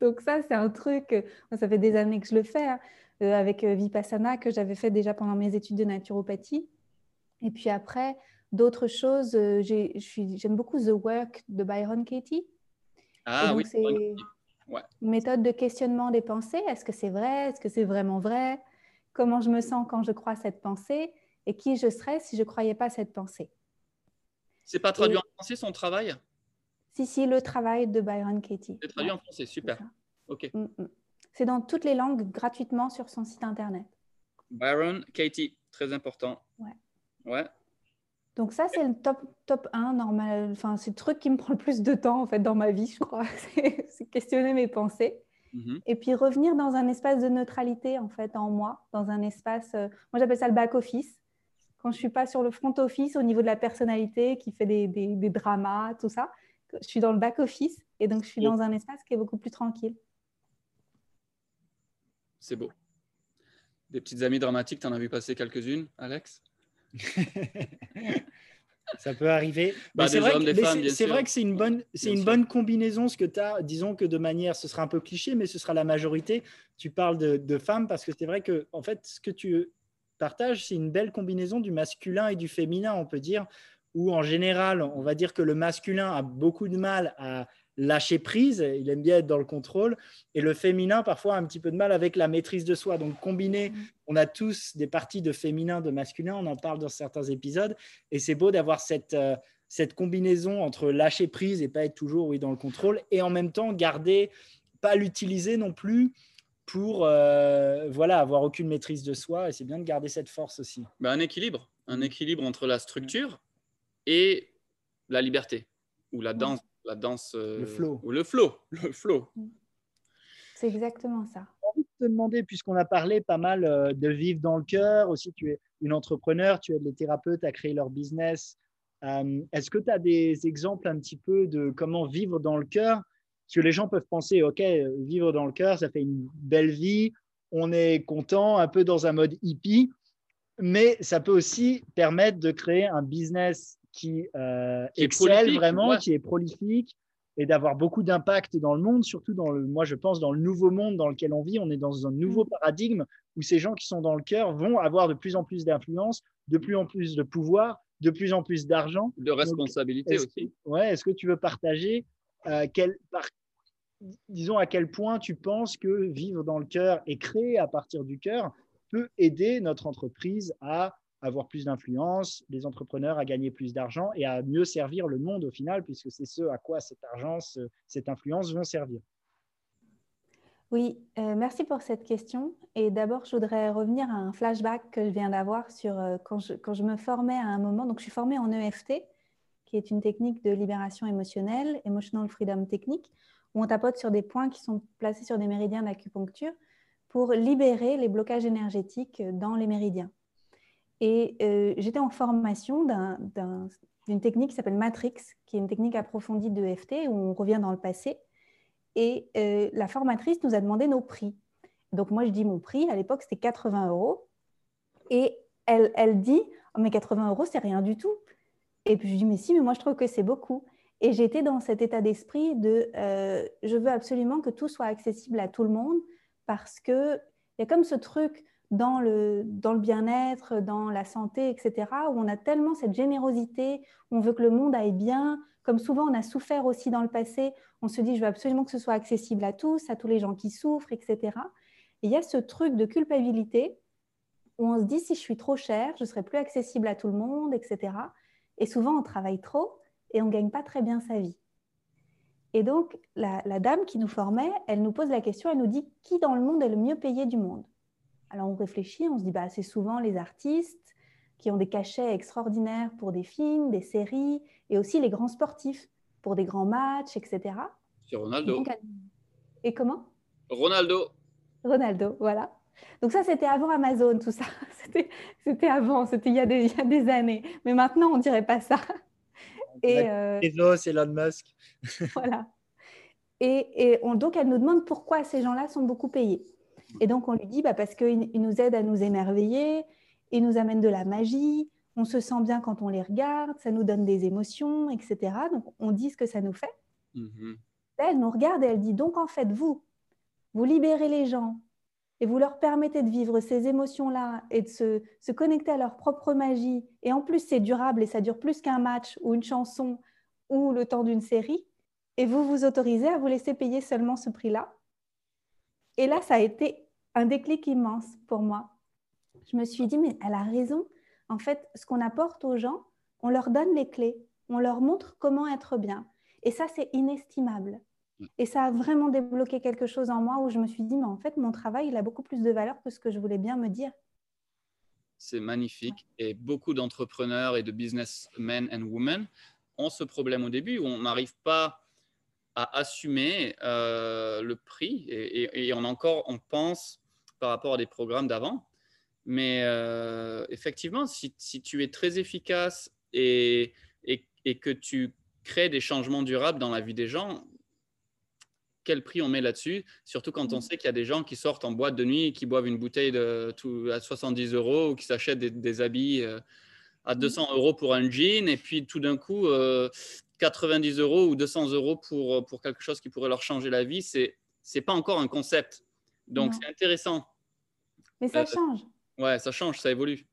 Donc ça, c'est un truc, euh, ça fait des années que je le fais, hein, euh, avec euh, Vipassana, que j'avais fait déjà pendant mes études de naturopathie. Et puis après, d'autres choses, j'aime beaucoup The Work de Byron Katie. Ah donc, oui, c'est Ouais. une méthode de questionnement des pensées. Est-ce que c'est vrai? Est-ce que c'est vraiment vrai? Comment je me sens quand je crois cette pensée? Et qui je serais si je ne croyais pas cette pensée? C'est pas traduit Et- en français son travail? Si, si, le travail de Byron Katie. C'est traduit Ouais, en français, super. Ok. Mm, mm. C'est dans toutes les langues gratuitement sur son site internet. Byron, Katie, très important. Ouais. Ouais. Donc ça, c'est le top, top 1 normal. Enfin, c'est le truc qui me prend le plus de temps en fait dans ma vie, je crois. c'est questionner mes pensées. Mhm. Et puis revenir dans un espace de neutralité en fait en moi, dans un espace, euh, moi j'appelle ça le back office. Quand je suis pas sur le front office au niveau de la personnalité qui fait des, des, dramas, tout ça, je suis dans le back office et donc je suis dans un espace qui est beaucoup plus tranquille. C'est beau. Des petites amies dramatiques, tu en as vu passer quelques-unes, Alex? Ça peut arriver. Bah, c'est vrai, que c'est une bonne, c'est une bonne combinaison ce que tu as. Disons que de manière, ce sera un peu cliché, mais ce sera la majorité. Tu parles de, femmes parce que c'est vrai que en fait, ce que tu partages, c'est une belle combinaison du masculin et du féminin, on peut dire. Où en général, on va dire que le masculin a beaucoup de mal à lâcher prise, il aime bien être dans le contrôle, et le féminin parfois a un petit peu de mal avec la maîtrise de soi. Donc combiné, mm. on a tous des parties de féminin, de masculin, on en parle dans certains épisodes, et c'est beau d'avoir cette, euh, cette combinaison entre lâcher prise et pas être toujours oui, dans le contrôle, et en même temps garder, pas l'utiliser non plus pour euh, voilà avoir aucune maîtrise de soi, et c'est bien de garder cette force aussi. Ben, un équilibre, un équilibre entre la structure et la liberté, ou la danse la danse. le euh, flow. Ou le flow. Le flow. C'est exactement ça. J'ai envie de te demander, puisqu'on a parlé pas mal euh, de vivre dans le cœur, aussi tu es une entrepreneur, tu aides les thérapeutes à créer leur business. Euh, est-ce que tu as des exemples un petit peu de comment vivre dans le cœur? Parce que les gens peuvent penser, OK, vivre dans le cœur, ça fait une belle vie, on est content, un peu dans un mode hippie, mais ça peut aussi permettre de créer un business qui, euh, excelle vraiment, qui est prolifique et d'avoir beaucoup d'impact dans le monde, surtout dans le, moi je pense dans le nouveau monde dans lequel on vit, on est dans un nouveau mm. paradigme où ces gens qui sont dans le cœur vont avoir de plus en plus d'influence, de plus en plus de pouvoir, de plus en plus d'argent. De responsabilité aussi. ouais, est-ce que tu veux partager euh, quel, disons à quel point tu penses que vivre dans le cœur et créer à partir du cœur peut aider notre entreprise à avoir plus d'influence, les entrepreneurs à gagner plus d'argent et à mieux servir le monde au final, puisque c'est ce à quoi cet argent, cette influence vont servir. Oui, euh, merci pour cette question. Et d'abord, je voudrais revenir à un flashback que je viens d'avoir sur euh, quand, je, quand, je, me formais à un moment. Donc, je suis formée en EFT, qui est une technique de libération émotionnelle, Emotional Freedom Technique, où on tapote sur des points qui sont placés sur des méridiens d'acupuncture pour libérer les blocages énergétiques dans les méridiens. Et euh, j'étais en formation d'une technique qui s'appelle Matrix, qui est une technique approfondie de FT où on revient dans le passé. Et euh, la formatrice nous a demandé nos prix. Donc moi, je dis mon prix. À l'époque, c'était 80 euros. Et elle, dit, oh, mais 80 euros, c'est rien du tout. Et puis je dis, mais si, mais moi, je trouve que c'est beaucoup. Et j'étais dans cet état d'esprit de, euh, je veux absolument que tout soit accessible à tout le monde parce qu'il y a comme ce truc dans le, bien-être, dans la santé, etc., où on a tellement cette générosité, on veut que le monde aille bien. Comme souvent, on a souffert aussi dans le passé, on se dit, je veux absolument que ce soit accessible à tous, à tous les gens qui souffrent, etc. Et il y a ce truc de culpabilité où on se dit, si je suis trop cher, je serai plus accessible à tout le monde, etc. Et souvent, on travaille trop et on ne gagne pas très bien sa vie. Et donc, la dame qui nous formait, elle nous pose la question, elle nous dit, qui dans le monde est le mieux payé du monde? Alors on réfléchit, on se dit bah, c'est souvent les artistes qui ont des cachets extraordinaires pour des films, des séries, et aussi les grands sportifs pour des grands matchs, etc. C'est Ronaldo. Et comment? Ronaldo. Ronaldo, voilà. Donc ça, c'était avant Amazon, tout ça. C'était avant, c'était il, y a des années. Mais maintenant, on ne dirait pas ça. Et euh... Elon Musk. voilà. Et, donc, elle nous demande pourquoi ces gens-là sont beaucoup payés. Et donc, on lui dit, bah, parce qu'ils nous aident à nous émerveiller, ils nous amènent de la magie, on se sent bien quand on les regarde, ça nous donne des émotions, etc. Donc, on dit ce que ça nous fait. Mm-hmm. elle nous regarde et elle dit, donc en fait, vous, vous libérez les gens et vous leur permettez de vivre ces émotions-là et de se, se, connecter à leur propre magie. Et en plus, c'est durable et ça dure plus qu'un match ou une chanson ou le temps d'une série. Et vous vous autorisez à vous laisser payer seulement ce prix-là. Et là, ça a été un déclic immense pour moi. Je me suis dit, mais elle a raison. En fait, ce qu'on apporte aux gens, on leur donne les clés, on leur montre comment être bien. Et ça, c'est inestimable. Et ça a vraiment débloqué quelque chose en moi où je me suis dit, mais en fait, mon travail, il a beaucoup plus de valeur que ce que je voulais bien me dire. c'est magnifique. Et beaucoup d'entrepreneurs et de businessmen and women ont ce problème au début où on n'arrive pas à assumer euh, le prix et, on encore on pense par rapport à des programmes d'avant. Mais euh, effectivement, si, tu es très efficace et, et, que tu crées des changements durables dans la vie des gens, quel prix on met là-dessus, surtout quand on mm. sait qu'il y a des gens qui sortent en boîte de nuit qui boivent une bouteille de, tout, à 70 euros ou qui s'achètent des, habits euh, à 200 mm. euros pour un jean et puis tout d'un coup 90 euh, euros ou 200 euros pour, pour quelque chose qui pourrait leur changer la vie, c'est n'est pas encore un concept. Donc c'est intéressant. Mais ça euh, change. Ouais, ça change, ça évolue.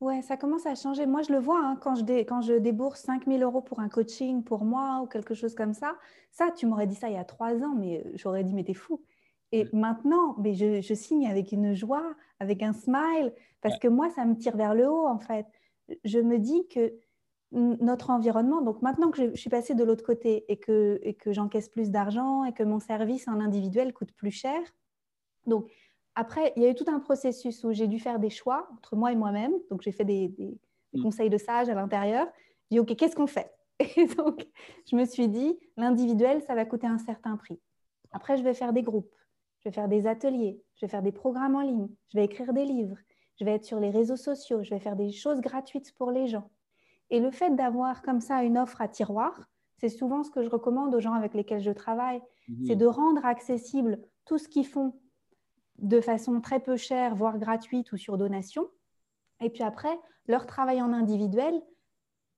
Ouais, ça commence à changer. Moi, je le vois hein, quand, je quand je débourse 5 000 euros pour un coaching pour moi ou quelque chose comme ça. Ça, tu m'aurais dit ça il y a trois ans, mais euh, j'aurais dit, mais t'es fou. Et maintenant, mais je, signe avec une joie, avec un smile, parce que moi, ça me tire vers le haut, en fait. Je me dis que notre environnement, donc maintenant que je, suis passée de l'autre côté et que, et que j'encaisse plus d'argent et que mon service en individuel coûte plus cher, donc après, il y a eu tout un processus où j'ai dû faire des choix entre moi et moi-même. Donc, j'ai fait des, mm. conseils de sage à l'intérieur. J'ai dit, OK, qu'est-ce qu'on fait? Et donc, je me suis dit, l'individuel, ça va coûter un certain prix. Après, je vais faire des groupes, je vais faire des ateliers, je vais faire des programmes en ligne, je vais écrire des livres, je vais être sur les réseaux sociaux, je vais faire des choses gratuites pour les gens. Et le fait d'avoir comme ça une offre à tiroir, c'est souvent ce que je recommande aux gens avec lesquels je travaille, mm-hmm. c'est de rendre accessible tout ce qu'ils font de façon très peu chère, voire gratuite ou sur donation. Et puis après, leur travail en individuel,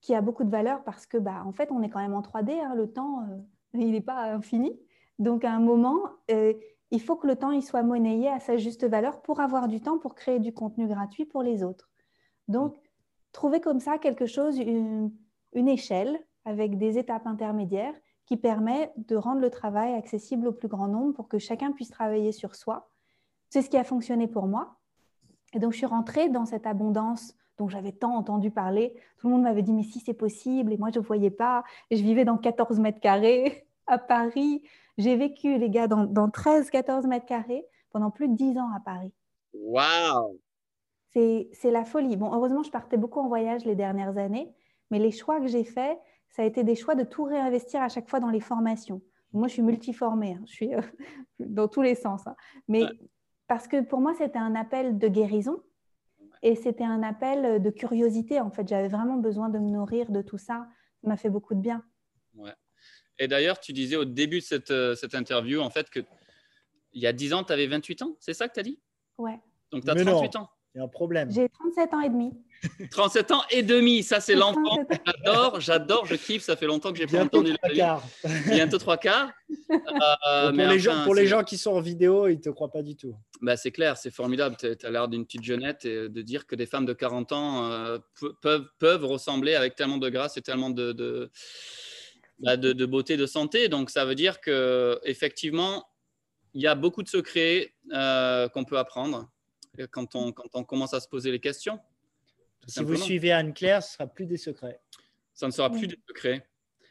qui a beaucoup de valeur parce que, bah, en fait, on est quand même en 3D, hein, le temps, euh, il n'est pas infini. Donc, à un moment, euh, il faut que le temps il soit monnayé à sa juste valeur pour avoir du temps pour créer du contenu gratuit pour les autres. Donc, trouver comme ça quelque chose, une, une échelle avec des étapes intermédiaires qui permet de rendre le travail accessible au plus grand nombre pour que chacun puisse travailler sur soi c'est ce qui a fonctionné pour moi. Et donc, je suis rentrée dans cette abondance dont j'avais tant entendu parler. Tout le monde m'avait dit, mais si c'est possible, et moi, je ne voyais pas. Et je vivais dans 14 mètres carrés à Paris. J'ai vécu, les gars, dans, 13-14 mètres carrés pendant plus de 10 ans à Paris. Waouh C'est la folie. Bon, heureusement, je partais beaucoup en voyage les dernières années, mais les choix que j'ai faits, ça a été des choix de tout réinvestir à chaque fois dans les formations. Moi, je suis multiformée, hein. je suis euh, dans tous les sens. Hein. Mais parce que pour moi, c'était un appel de guérison et c'était un appel de curiosité. En fait, j'avais vraiment besoin de me nourrir de tout ça. Ça m'a fait beaucoup de bien. Ouais. Et d'ailleurs, tu disais au début de cette, euh, cette interview, en fait, que il y a 10 ans, tu avais 28 ans. C'est ça que tu as dit? Ouais. Donc, tu as 38 ans. Il y a un problème. J'ai 37 ans et demi. 37 ans et demi, ça c'est l'enfant. J'adore, j'adore, je kiffe. Ça fait longtemps que j'ai pas entendu trois quarts. Bientôt trois quarts. Euh, pour, les, gens, pour les gens qui sont en vidéo, ils ne te croient pas du tout. Bah, c'est clair, c'est formidable. Tu as l'air d'une petite jeunette et de dire que des femmes de 40 ans euh, peuvent, peuvent ressembler avec tellement de grâce et tellement de, de, bah, de, de, beauté, de santé. Donc ça veut dire que effectivement, il y a beaucoup de secrets euh, qu'on peut apprendre quand on, quand on commence à se poser les questions. Si vous suivez Anne-Claire, ce ne sera plus des secrets. Ça ne sera plus des secrets.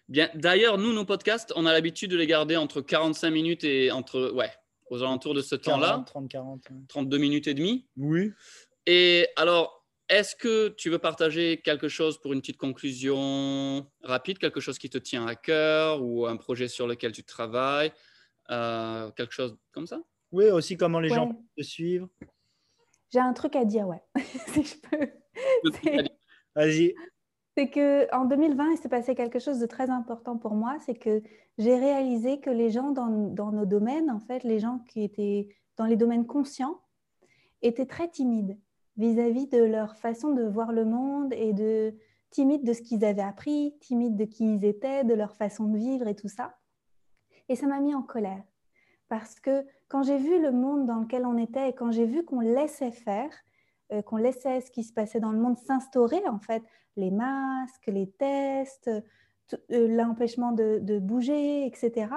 Bien, d'ailleurs, nous, nos podcasts, on a l'habitude de les garder entre 45 minutes et entre, ouais, aux alentours de ce temps-là. 30, 40. 32 minutes et demie. Oui. Et alors, est-ce que tu veux partager quelque chose pour une petite conclusion rapide, quelque chose qui te tient à cœur ou un projet sur lequel tu travailles, euh, quelque chose comme ça? Oui, aussi comment les gens peuvent te suivre. J'ai un truc à dire, ouais, si je peux. Vas-y. C'est que en 2020, il s'est passé quelque chose de très important pour moi, c'est que j'ai réalisé que les gens dans, dans, nos domaines, en fait, les gens qui étaient dans les domaines conscients, étaient très timides vis-à-vis de leur façon de voir le monde et de timides de ce qu'ils avaient appris, timides de qui ils étaient, de leur façon de vivre et tout ça. Et ça m'a mis en colère parce que quand j'ai vu le monde dans lequel on était et quand j'ai vu qu'on laissait faire, euh, qu'on laissait ce qui se passait dans le monde s'instaurer, en fait, les masques, les tests, euh, l'empêchement de, bouger, etc.,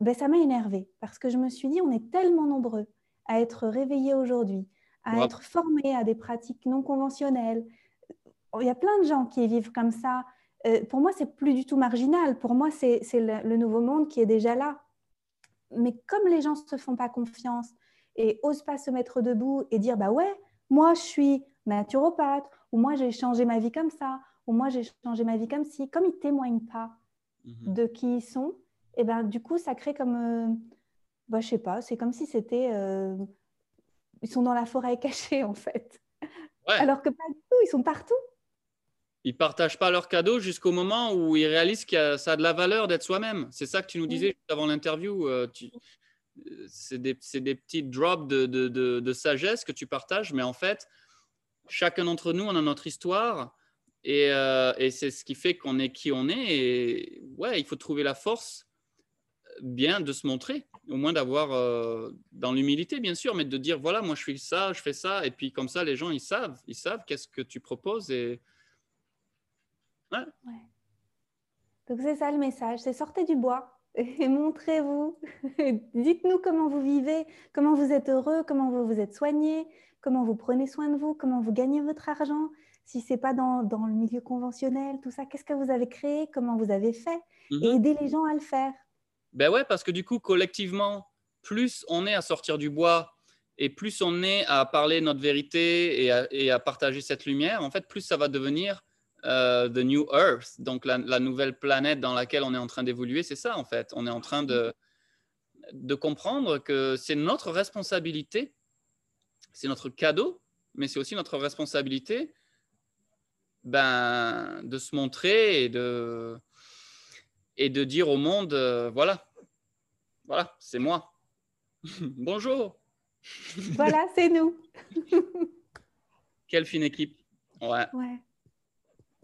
ben, ça m'a énervée parce que je me suis dit, on est tellement nombreux à être réveillés aujourd'hui, à être formés à des pratiques non conventionnelles. Il y a plein de gens qui vivent comme ça. Euh, pour moi, c'est plus du tout marginal. Pour moi, c'est le nouveau monde qui est déjà là mais comme les gens ne se font pas confiance et osent pas se mettre debout et dire bah ouais, moi je suis naturopathe, ou moi j'ai changé ma vie comme ça, ou moi j'ai changé ma vie comme si. Comme ils ne témoignent pas Mhm. de qui ils sont, et ben, du coup, ça crée comme. euh, bah, je sais pas, c'est comme si c'était. euh, ils sont dans la forêt cachée, en fait. Ouais. Alors que pas du tout, ils sont partout. Ils partagent pas leurs cadeaux jusqu'au moment où ils réalisent que ça a de la valeur d'être soi-même. C'est ça que tu nous disais juste avant l'interview. euh, euh, C'est des, des petits drops de, de- de- de sagesse que tu partages, mais en fait, chacun d'entre nous, on a notre histoire. Et, euh, et c'est ce qui fait qu'on est qui on est. Et ouais, il faut trouver la force bien de se montrer, au moins d'avoir euh, dans l'humilité, bien sûr, mais de dire voilà, moi je fais ça, je fais ça. Et puis comme ça, les gens, ils savent, ils savent qu'est-ce que tu proposes. Et Donc c'est ça le message, c'est sortez du bois et montrez-vous. Dites-nous comment vous vivez, comment vous êtes heureux, comment vous vous êtes soigné, comment vous prenez soin de vous, comment vous gagnez votre argent. Si c'est pas dans, dans le milieu conventionnel, tout ça, qu'est-ce que vous avez créé, comment vous avez fait? Mhm. et aider les gens à le faire. Ben ouais, parce que du coup, collectivement, plus on est à sortir du bois et plus on est à parler notre vérité et à, et à partager cette lumière, en fait, plus ça va devenir euh, the new Earth, donc la, la nouvelle planète dans laquelle on est en train d'évoluer. C'est ça, en fait. On est en train de, de comprendre que c'est notre responsabilité, c'est notre cadeau, mais c'est aussi notre responsabilité ben, de se montrer et de, et de dire au monde, euh, voilà, voilà, c'est moi. Bonjour, Voilà, c'est nous. quelle fine équipe. Ouais. Ouais.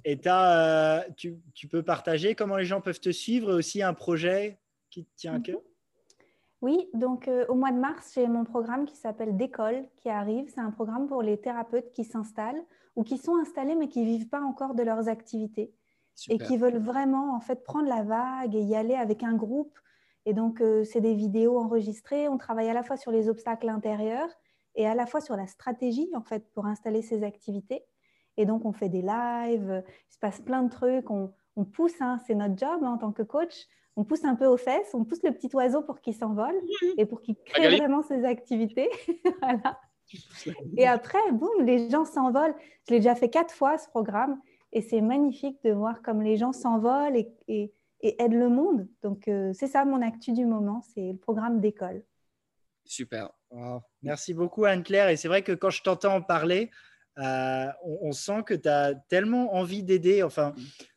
Et euh, tu, tu peux partager comment les gens peuvent te suivre et aussi un projet qui te tient à cœur? Oui, donc euh, au mois de mars, j'ai mon programme qui s'appelle Décolle qui arrive. C'est un programme pour les thérapeutes qui s'installent ou qui sont installés mais qui ne vivent pas encore de leurs activités et qui veulent vraiment en fait prendre la vague et y aller avec un groupe. Et donc, euh, c'est des vidéos enregistrées. On travaille à la fois sur les obstacles intérieurs et à la fois sur la stratégie en fait pour installer ces activités. Et donc, on fait des lives, il se passe plein de trucs. On, on pousse, hein, c'est notre job hein, en tant que coach. On pousse un peu aux fesses, on pousse le petit oiseau pour qu'il s'envole et pour qu'il crée Magali. vraiment ses activités. voilà. Et après, boum, les gens s'envolent. Je l'ai déjà fait quatre fois ce programme et c'est magnifique de voir comme les gens s'envolent et, et- et aident le monde. Donc, euh, c'est ça mon actu du moment, c'est le programme d'école. Super. Wow. Merci beaucoup Anne-Claire. Et c'est vrai que quand je t'entends en parler, euh, on, on sent que tu as tellement envie d'aider. Enfin,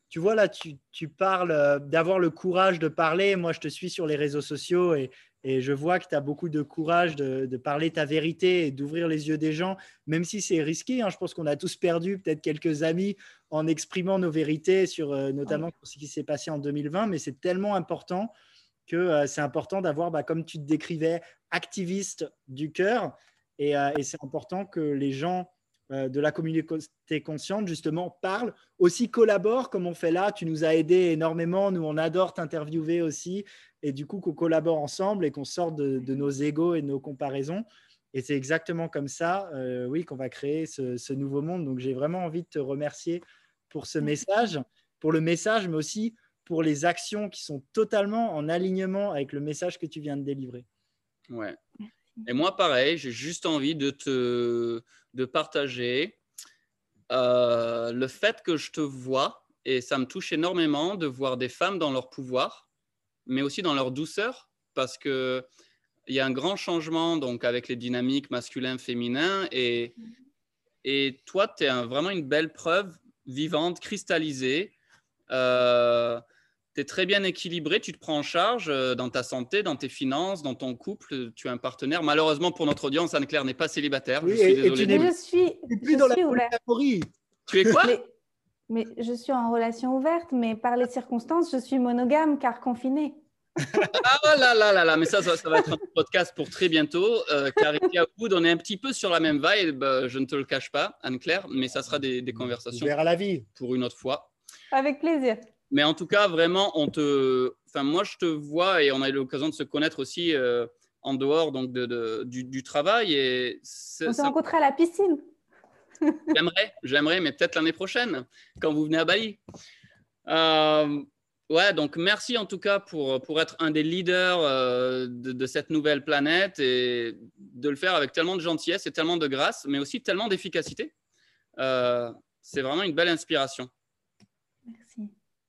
tu vois là, tu, tu parles euh, d'avoir le courage de parler. Moi, je te suis sur les réseaux sociaux et, et je vois que tu as beaucoup de courage de, de parler ta vérité et d'ouvrir les yeux des gens, même si c'est risqué. hein. Je pense qu'on a tous perdu peut-être quelques amis en exprimant nos vérités, sur, euh, notamment sur ce qui s'est passé en 2020. Mais c'est tellement important que euh, c'est important d'avoir, bah, comme tu te décrivais, activiste du cœur. Et, euh, et c'est important que les gens euh, de la communauté consciente, justement, parlent, aussi collaborent comme on fait là. Tu nous as aidés énormément. Nous, on adore t'interviewer aussi. Et du coup, qu'on collabore ensemble et qu'on sorte de, de nos égaux et de nos comparaisons. Et c'est exactement comme ça, euh, oui, qu'on va créer ce, ce nouveau monde. Donc, j'ai vraiment envie de te remercier pour ce message, pour le message, mais aussi pour les actions qui sont totalement en alignement avec le message que tu viens de délivrer. Ouais. Et moi, pareil, j'ai juste envie de te de partager euh, le fait que je te vois, et ça me touche énormément de voir des femmes dans leur pouvoir, mais aussi dans leur douceur, parce que il y a un grand changement donc avec les dynamiques masculin-féminin, et, et toi, tu es vraiment une belle preuve vivante, cristallisée. Euh, tu es très bien équilibré, tu te prends en charge euh, dans ta santé, dans tes finances, dans ton couple, tu es un partenaire. Malheureusement pour notre audience, Anne-Claire n'est pas célibataire. Oui, je suis et- tu Mais n'es je suis, Tu plus je dans la suis polyamorie. Tu es quoi? Mais, mais je suis en relation ouverte, mais par les circonstances, je suis monogame car confinée. Ah là là là là, mais ça, ça, ça va être un podcast pour très bientôt. Euh, car ici à Wood, on est un petit peu sur la même vibe, euh, je ne te le cache pas, Anne-Claire, mais ça sera des, des conversations à la vie. pour une autre fois. Avec plaisir. Mais en tout cas, vraiment, on te, enfin, moi, je te vois et on a eu l'occasion de se connaître aussi euh, en dehors donc de, de- du, du travail. Et On s'est ça- rencontrés à la piscine. j'aimerais, j'aimerais, mais peut-être l'année prochaine quand vous venez à Bali. Euh, ouais, donc merci en tout cas pour, pour être un des leaders euh, de, de cette nouvelle planète et de le faire avec tellement de gentillesse et tellement de grâce, mais aussi tellement d'efficacité. c'est vraiment une belle inspiration.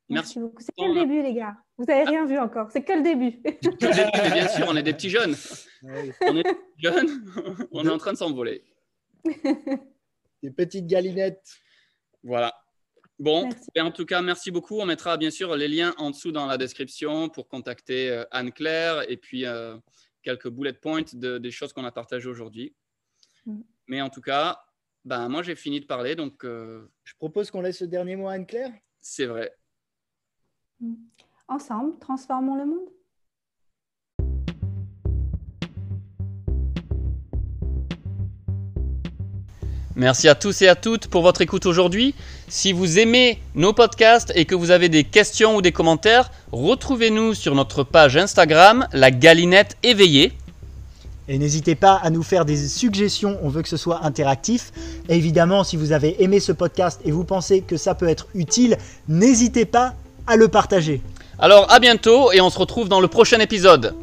Merci. Merci, beaucoup. C'est que le début, les gars? Vous n'avez rien vu encore. C'est que le début. bien sûr, on est des petits jeunes. On est jeunes. On est en train de s'envoler. Des petites galinettes. Voilà. Bon, en tout cas, merci beaucoup. On mettra bien sûr les liens en dessous dans la description pour contacter euh, Anne-Claire et puis euh, quelques bullet points de, des choses qu'on a partagées aujourd'hui. Mm. Mais en tout cas, ben, moi j'ai fini de parler. Donc, euh, Je propose qu'on laisse le dernier mot à Anne-Claire? C'est vrai. Mm. Ensemble, transformons le monde. Merci à tous et à toutes pour votre écoute aujourd'hui. Si vous aimez nos podcasts et que vous avez des questions ou des commentaires, retrouvez-nous sur notre page Instagram, la galinette éveillée. Et n'hésitez pas à nous faire des suggestions, on veut que ce soit interactif. évidemment, si vous avez aimé ce podcast et vous pensez que ça peut être utile, n'hésitez pas à le partager. Alors à bientôt et on se retrouve dans le prochain épisode.